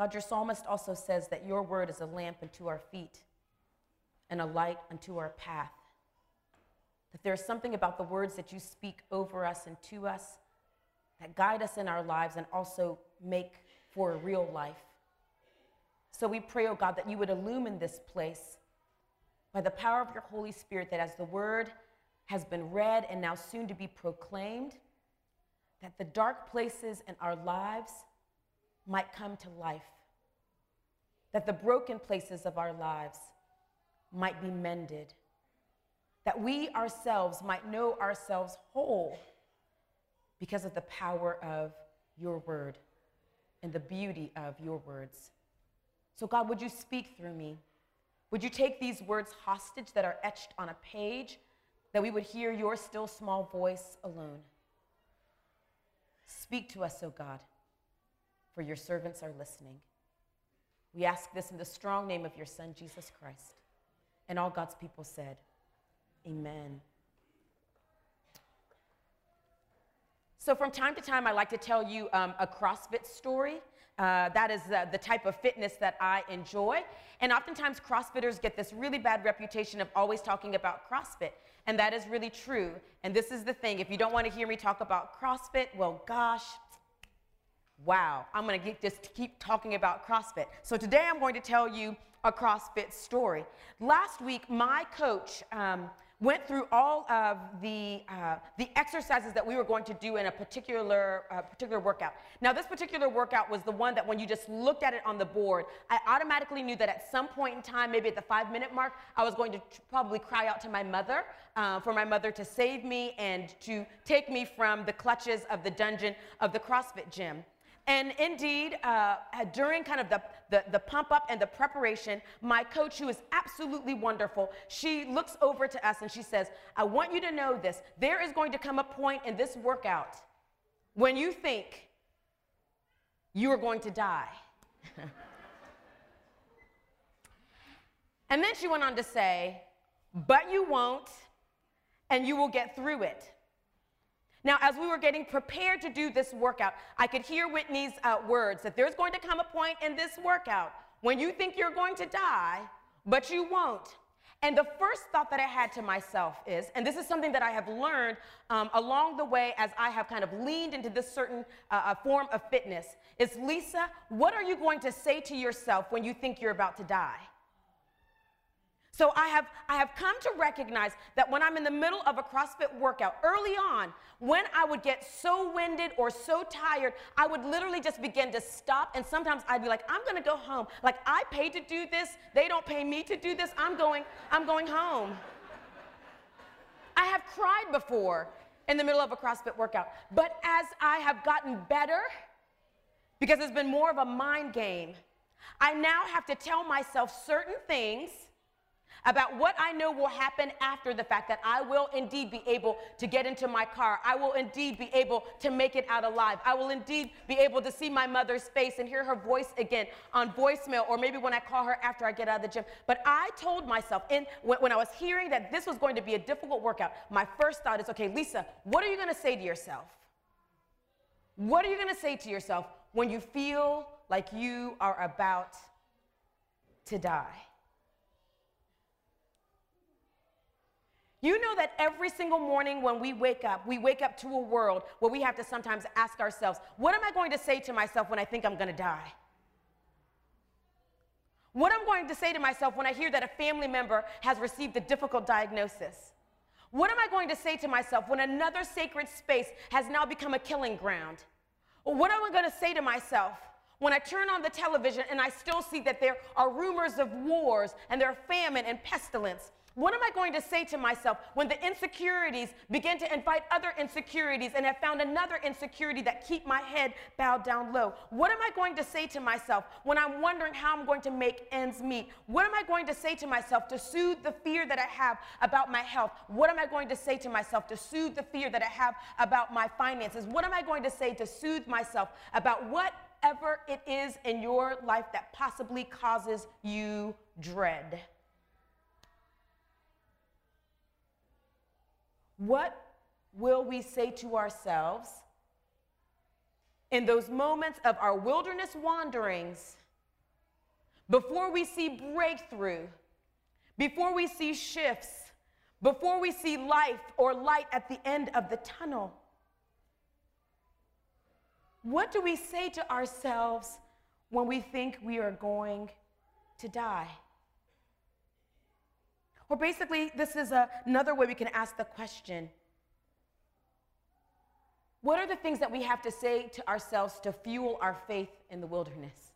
God, your psalmist also says that your word is a lamp unto our feet and a light unto our path. That there's something about the words that you speak over us and to us that guide us in our lives and also make for a real life. So we pray, oh God, that you would illumine this place by the power of your Holy Spirit, that as the word has been read and now soon to be proclaimed, that the dark places in our lives might come to life, that the broken places of our lives might be mended, that we ourselves might know ourselves whole because of the power of your word and the beauty of your words. So, God, would you speak through me? Would you take these words hostage that are etched on a page, that we would hear your still small voice alone? Speak to us, O oh God, for your servants are listening. We ask this in the strong name of your Son, Jesus Christ. And all God's people said, Amen. So, from time to time, I like to tell you um, a CrossFit story. Uh, that is uh, the type of fitness that I enjoy. And oftentimes, CrossFitters get this really bad reputation of always talking about CrossFit. And that is really true. And this is the thing if you don't want to hear me talk about CrossFit, well, gosh, wow, I'm going to just keep talking about CrossFit. So today I'm going to tell you a CrossFit story. Last week, my coach, um, went through all of the, uh, the exercises that we were going to do in a particular, uh, particular workout. Now, this particular workout was the one that when you just looked at it on the board, I automatically knew that at some point in time, maybe at the five minute mark, I was going to probably cry out to my mother uh, for my mother to save me and to take me from the clutches of the dungeon of the CrossFit gym. And indeed, uh, during kind of the, the, the, pump up and the preparation, my coach, who is absolutely wonderful, she looks over to us and she says, I want you to know this. There is going to come a point in this workout when you think you are going to die. and then she went on to say, but you won't, and you will get through it. Now, as we were getting prepared to do this workout, I could hear Whitney's uh, words that there's going to come a point in this workout when you think you're going to die, but you won't. And the first thought that I had to myself is, and this is something that I have learned um, along the way as I have kind of leaned into this certain uh, uh form of fitness, is Lisa, what are you going to say to yourself when you think you're about to die? So I have, I have come to recognize that when I'm in the middle of a CrossFit workout, early on, when I would get so winded or so tired, I would literally just begin to stop. And sometimes I'd be like, I'm gonna go home. Like I paid to do this, they don't pay me to do this. I'm going, I'm going home. I have cried before in the middle of a CrossFit workout. But as I have gotten better, because it's been more of a mind game, I now have to tell myself certain things about what I know will happen after the fact that I will indeed be able to get into my car. I will indeed be able to make it out alive. I will indeed be able to see my mother's face and hear her voice again on voicemail or maybe when I call her after I get out of the gym. But I told myself when, when I was hearing that this was going to be a difficult workout, my first thought is, okay, Lisa, what are you going to say to yourself? What are you going to say to yourself when you feel like you are about to die? You know that every single morning when we wake up, we wake up to a world where we have to sometimes ask ourselves, what am I going to say to myself when I think I'm going to die? What am I'm going to say to myself when I hear that a family member has received a difficult diagnosis? What am I going to say to myself when another sacred space has now become a killing ground? What am I going to say to myself when I turn on the television and I still see that there are rumors of wars and there are famine and pestilence? What am I going to say to myself when the insecurities begin to invite other insecurities and have found another insecurity that keep my head bowed down low? What am I going to say to myself when I'm wondering how I'm going to make ends meet? What am I going to say to myself to soothe the fear that I have about my health? What am I going to say to myself to soothe the fear that I have about my finances? What am I going to say to soothe myself about whatever it is in your life that possibly causes you dread? What will we say to ourselves in those moments of our wilderness wanderings before we see breakthrough, before we see shifts, before we see life or light at the end of the tunnel, what do we say to ourselves when we think we are going to die? Or basically, this is a, another way we can ask the question What are the things that we have to say to ourselves to fuel our faith in the wilderness?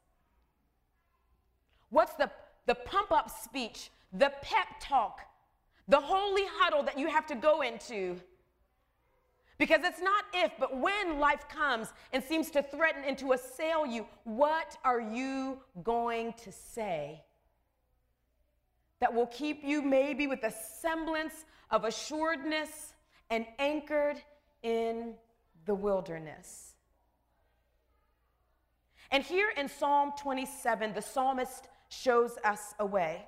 What's the, the pump up speech, the pep talk, the holy huddle that you have to go into? Because it's not if, but when life comes and seems to threaten and to assail you, what are you going to say that will keep you maybe with a semblance of assuredness and anchored in the wilderness? And here in Psalm 27, the psalmist shows us a way.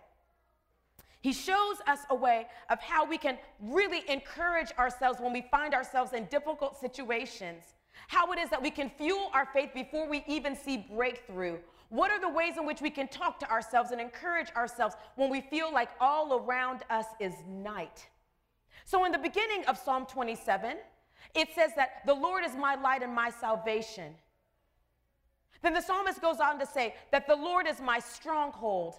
He shows us a way of how we can really encourage ourselves when we find ourselves in difficult situations. How it is that we can fuel our faith before we even see breakthrough. What are the ways in which we can talk to ourselves and encourage ourselves when we feel like all around us is night? So, in the beginning of Psalm 27, it says that the Lord is my light and my salvation. Then the psalmist goes on to say that the Lord is my stronghold.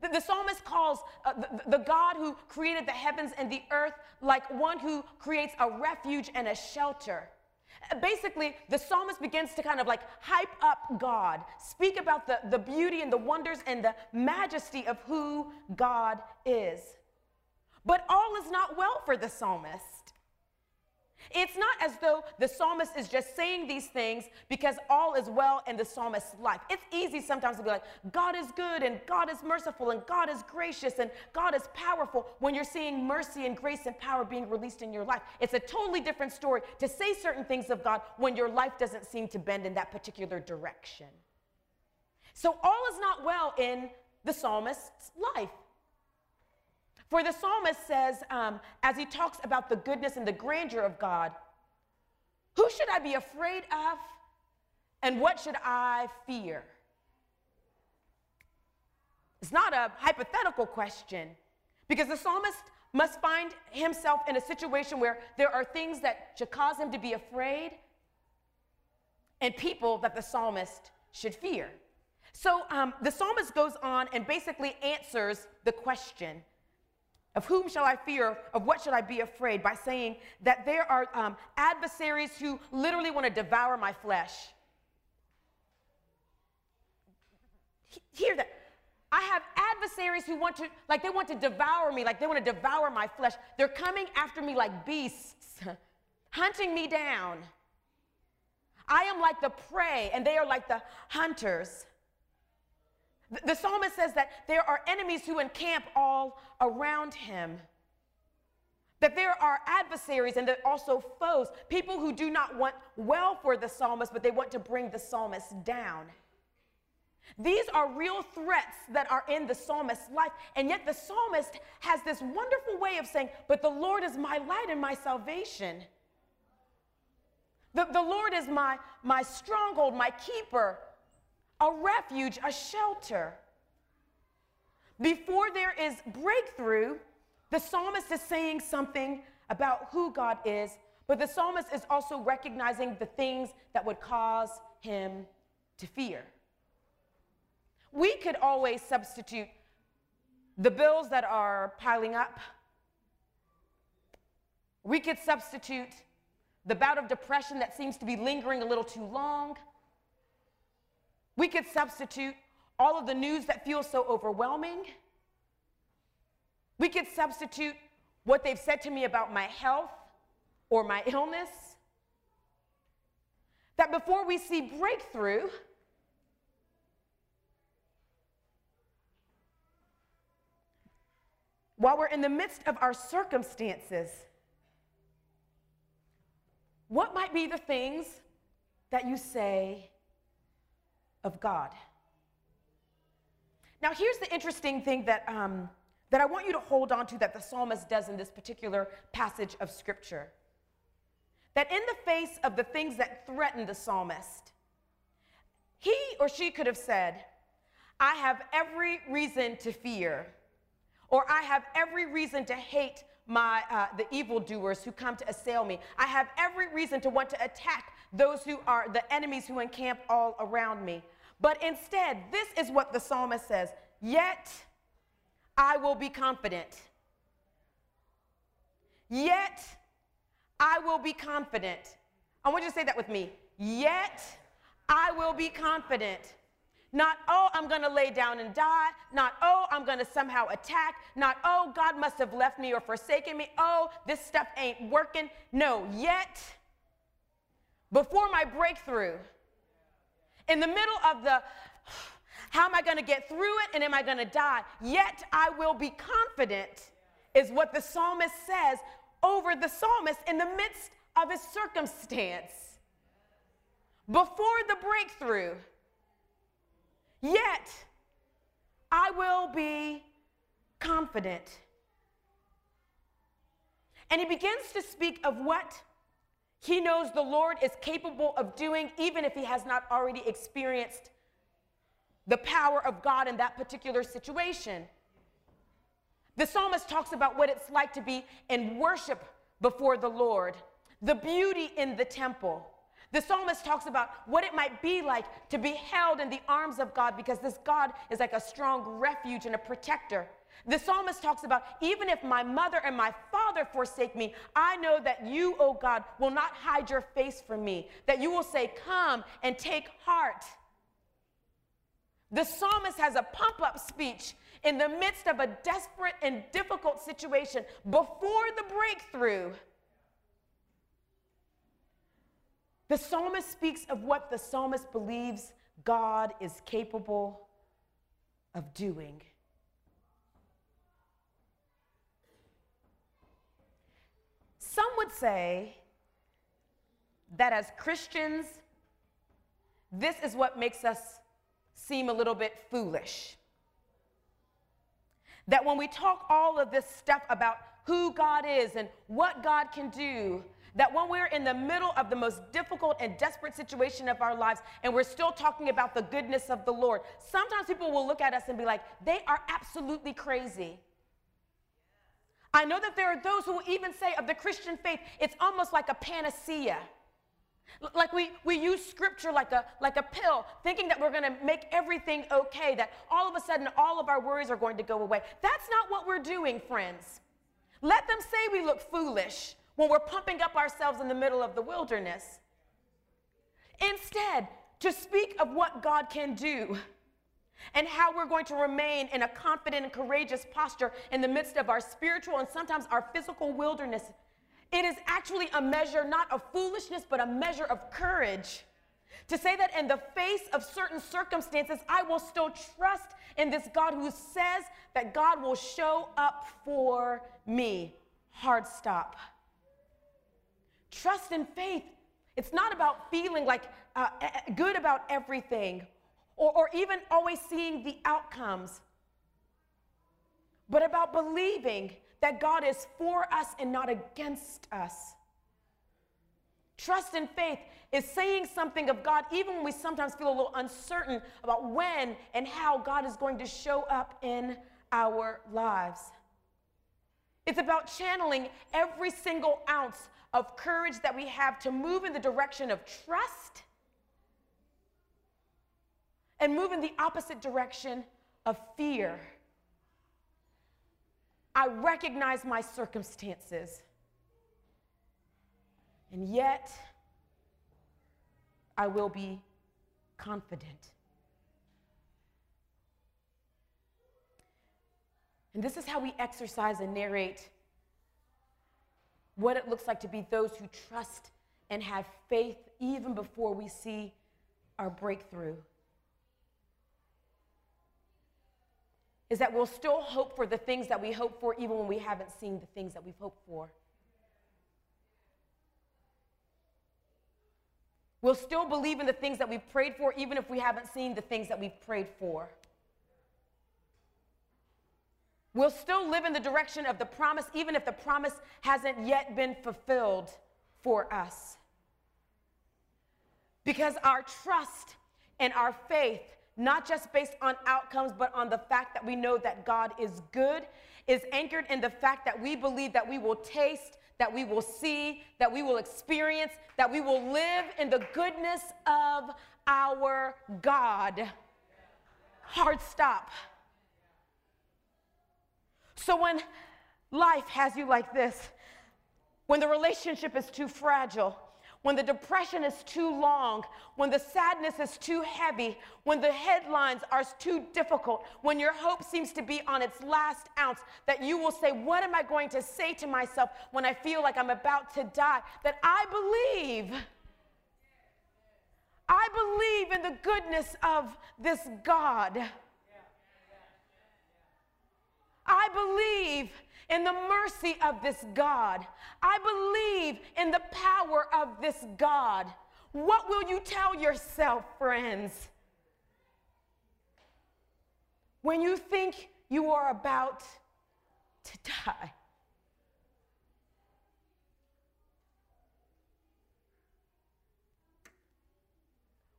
The, the psalmist calls uh, the, the God who created the heavens and the earth like one who creates a refuge and a shelter. Basically, the psalmist begins to kind of like hype up God, speak about the, the beauty and the wonders and the majesty of who God is. But all is not well for the psalmist. It's not as though the psalmist is just saying these things because all is well in the psalmist's life. It's easy sometimes to be like, God is good and God is merciful and God is gracious and God is powerful when you're seeing mercy and grace and power being released in your life. It's a totally different story to say certain things of God when your life doesn't seem to bend in that particular direction. So all is not well in the psalmist's life. For the psalmist says, um, as he talks about the goodness and the grandeur of God, who should I be afraid of and what should I fear? It's not a hypothetical question because the psalmist must find himself in a situation where there are things that should cause him to be afraid and people that the psalmist should fear. So um, the psalmist goes on and basically answers the question of whom shall I fear? Of what should I be afraid? By saying that there are um, adversaries who literally want to devour my flesh. Hear that. I have adversaries who want to, like, they want to devour me, like, they want to devour my flesh. They're coming after me like beasts, hunting me down. I am like the prey, and they are like the hunters. The psalmist says that there are enemies who encamp all around him. That there are adversaries and that also foes, people who do not want well for the psalmist, but they want to bring the psalmist down. These are real threats that are in the psalmist's life. And yet the psalmist has this wonderful way of saying, But the Lord is my light and my salvation. The, the Lord is my, my stronghold, my keeper, a refuge, a shelter. Before there is breakthrough, the psalmist is saying something about who God is, but the psalmist is also recognizing the things that would cause him to fear. We could always substitute the bills that are piling up. We could substitute the bout of depression that seems to be lingering a little too long. We could substitute all of the news that feels so overwhelming. We could substitute what they've said to me about my health or my illness. That before we see breakthrough, while we're in the midst of our circumstances, what might be the things that you say of God. Now, here's the interesting thing that, um, that I want you to hold on to that the psalmist does in this particular passage of scripture. That in the face of the things that threaten the psalmist, he or she could have said, I have every reason to fear, or I have every reason to hate my, uh, the evildoers who come to assail me. I have every reason to want to attack those who are the enemies who encamp all around me. But instead, this is what the psalmist says Yet I will be confident. Yet I will be confident. I want you to say that with me. Yet I will be confident. Not, oh, I'm going to lay down and die. Not, oh, I'm going to somehow attack. Not, oh, God must have left me or forsaken me. Oh, this stuff ain't working. No, yet, before my breakthrough, in the middle of the, how am I going to get through it and am I going to die? Yet I will be confident, is what the psalmist says over the psalmist in the midst of his circumstance. Before the breakthrough, Yet I will be confident. And he begins to speak of what he knows the Lord is capable of doing, even if he has not already experienced the power of God in that particular situation. The psalmist talks about what it's like to be in worship before the Lord, the beauty in the temple the psalmist talks about what it might be like to be held in the arms of God because this God is like a strong refuge and a protector. The psalmist talks about even if my mother and my father forsake me, I know that you, O oh God, will not hide your face from me, that you will say, Come and take heart. The psalmist has a pump up speech in the midst of a desperate and difficult situation before the breakthrough. The psalmist speaks of what the psalmist believes God is capable of doing. Some would say that as Christians, this is what makes us seem a little bit foolish. That when we talk all of this stuff about who God is and what God can do, that when we're in the middle of the most difficult and desperate situation of our lives and we're still talking about the goodness of the Lord, sometimes people will look at us and be like, they are absolutely crazy. I know that there are those who will even say of the Christian faith, it's almost like a panacea. Like we, we use scripture like a, like a pill, thinking that we're going to make everything okay, that all of a sudden all of our worries are going to go away. That's not what we're doing, friends. Let them say we look foolish when we're pumping up ourselves in the middle of the wilderness. Instead, to speak of what God can do and how we're going to remain in a confident and courageous posture in the midst of our spiritual and sometimes our physical wilderness. It is actually a measure not of foolishness, but a measure of courage. To say that in the face of certain circumstances, I will still trust in this God who says that God will show up for me. Hard stop. Trust and faith. It's not about feeling like uh, good about everything or, or even always seeing the outcomes, but about believing that God is for us and not against us. Trust and faith is saying something of God, even when we sometimes feel a little uncertain about when and how God is going to show up in our lives. It's about channeling every single ounce of courage that we have to move in the direction of trust and move in the opposite direction of fear. I recognize my circumstances, and yet I will be confident. And this is how we exercise and narrate what it looks like to be those who trust and have faith even before we see our breakthrough. Is that we'll still hope for the things that we hope for even when we haven't seen the things that we've hoped for. We'll still believe in the things that we've prayed for even if we haven't seen the things that we've prayed for. We'll still live in the direction of the promise, even if the promise hasn't yet been fulfilled for us. Because our trust and our faith not just based on outcomes, but on the fact that we know that God is good, is anchored in the fact that we believe that we will taste, that we will see, that we will experience, that we will live in the goodness of our God. Hard stop. So when life has you like this, when the relationship is too fragile, when the depression is too long, when the sadness is too heavy, when the headlines are too difficult, when your hope seems to be on its last ounce, that you will say, What am I going to say to myself when I feel like I'm about to die? That I believe. I believe in the goodness of this God. I believe in the mercy of this God. I believe in the power of this God. What will you tell yourself, friends? When you think you are about to die.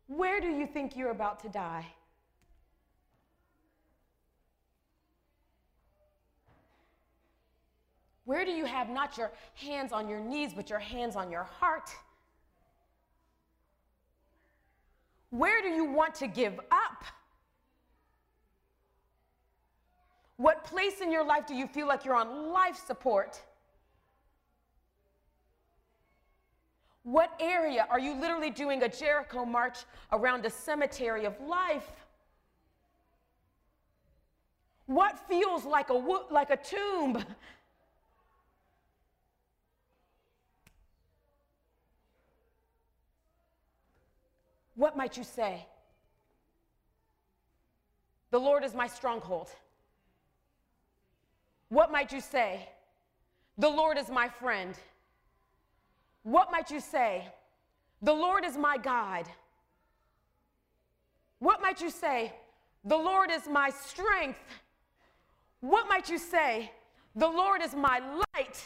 Where do you think you're about to die? Where do you have not your hands on your knees, but your hands on your heart? Where do you want to give up? What place in your life do you feel like you're on life support? What area are you literally doing a Jericho march around a cemetery of life? What feels like a, like a tomb What might you say? The Lord is my stronghold. What might you say? The Lord is my friend. What might you say? The Lord is my God. What might you say? The Lord is my strength. What might you say? The Lord is my light.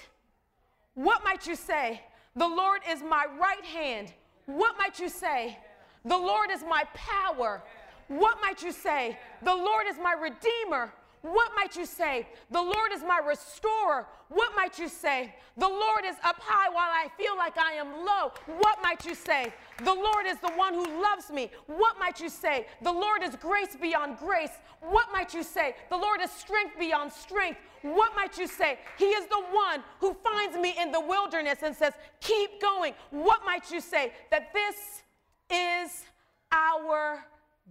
What might you say? The Lord is my right hand. What might you say? The Lord is my power. What might you say? The Lord is my redeemer. What might you say? The Lord is my restorer. What might you say? The Lord is up high while I feel like I am low. What might you say? The Lord is the one who loves me. What might you say? The Lord is grace beyond grace. What might you say? The Lord is strength beyond strength. What might you say? He is the one who finds me in the wilderness and says, Keep going. What might you say? That this is our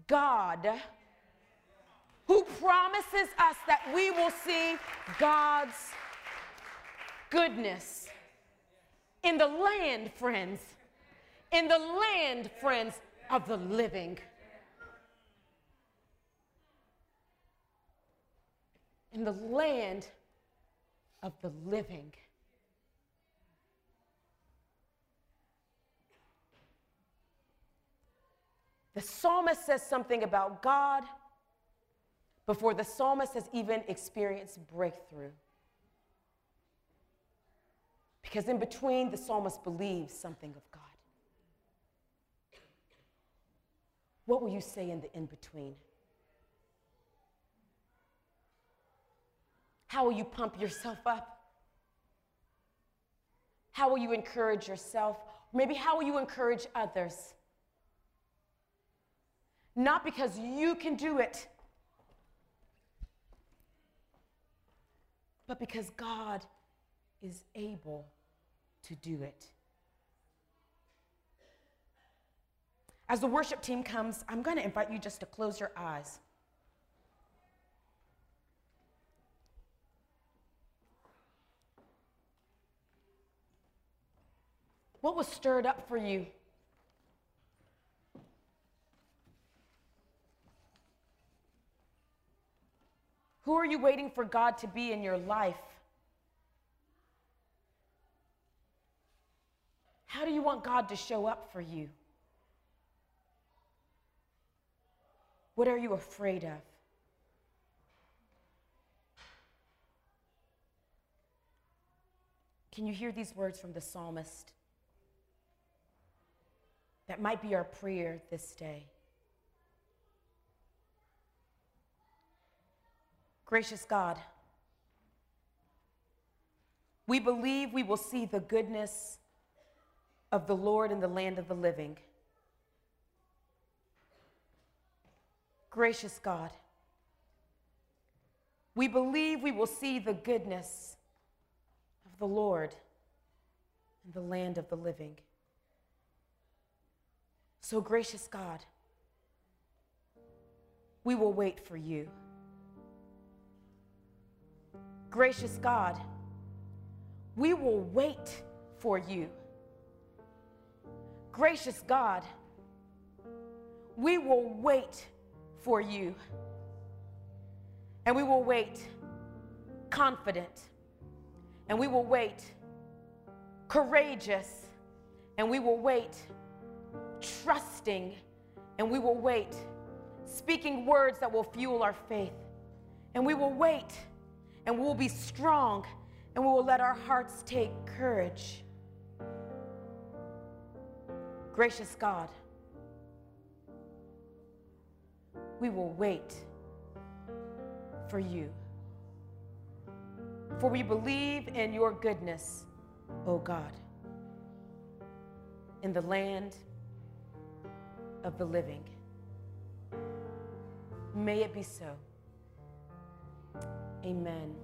God who promises us that we will see God's goodness in the land, friends, in the land, friends, of the living. In the land of the living. The psalmist says something about God before the psalmist has even experienced breakthrough. Because in between, the psalmist believes something of God. What will you say in the in between? How will you pump yourself up? How will you encourage yourself? Maybe how will you encourage others? Not because you can do it, but because God is able to do it. As the worship team comes, I'm going to invite you just to close your eyes. What was stirred up for you? Who are you waiting for God to be in your life? How do you want God to show up for you? What are you afraid of? Can you hear these words from the psalmist? That might be our prayer this day. Gracious God, we believe we will see the goodness of the Lord in the land of the living. Gracious God, we believe we will see the goodness of the Lord in the land of the living. So, gracious God, we will wait for you. Gracious God, we will wait for you. Gracious God, we will wait for you. And we will wait confident. And we will wait courageous. And we will wait trusting. And we will wait speaking words that will fuel our faith. And we will wait and we will be strong and we will let our hearts take courage. Gracious God, we will wait for you. For we believe in your goodness, O God, in the land of the living. May it be so. Amen.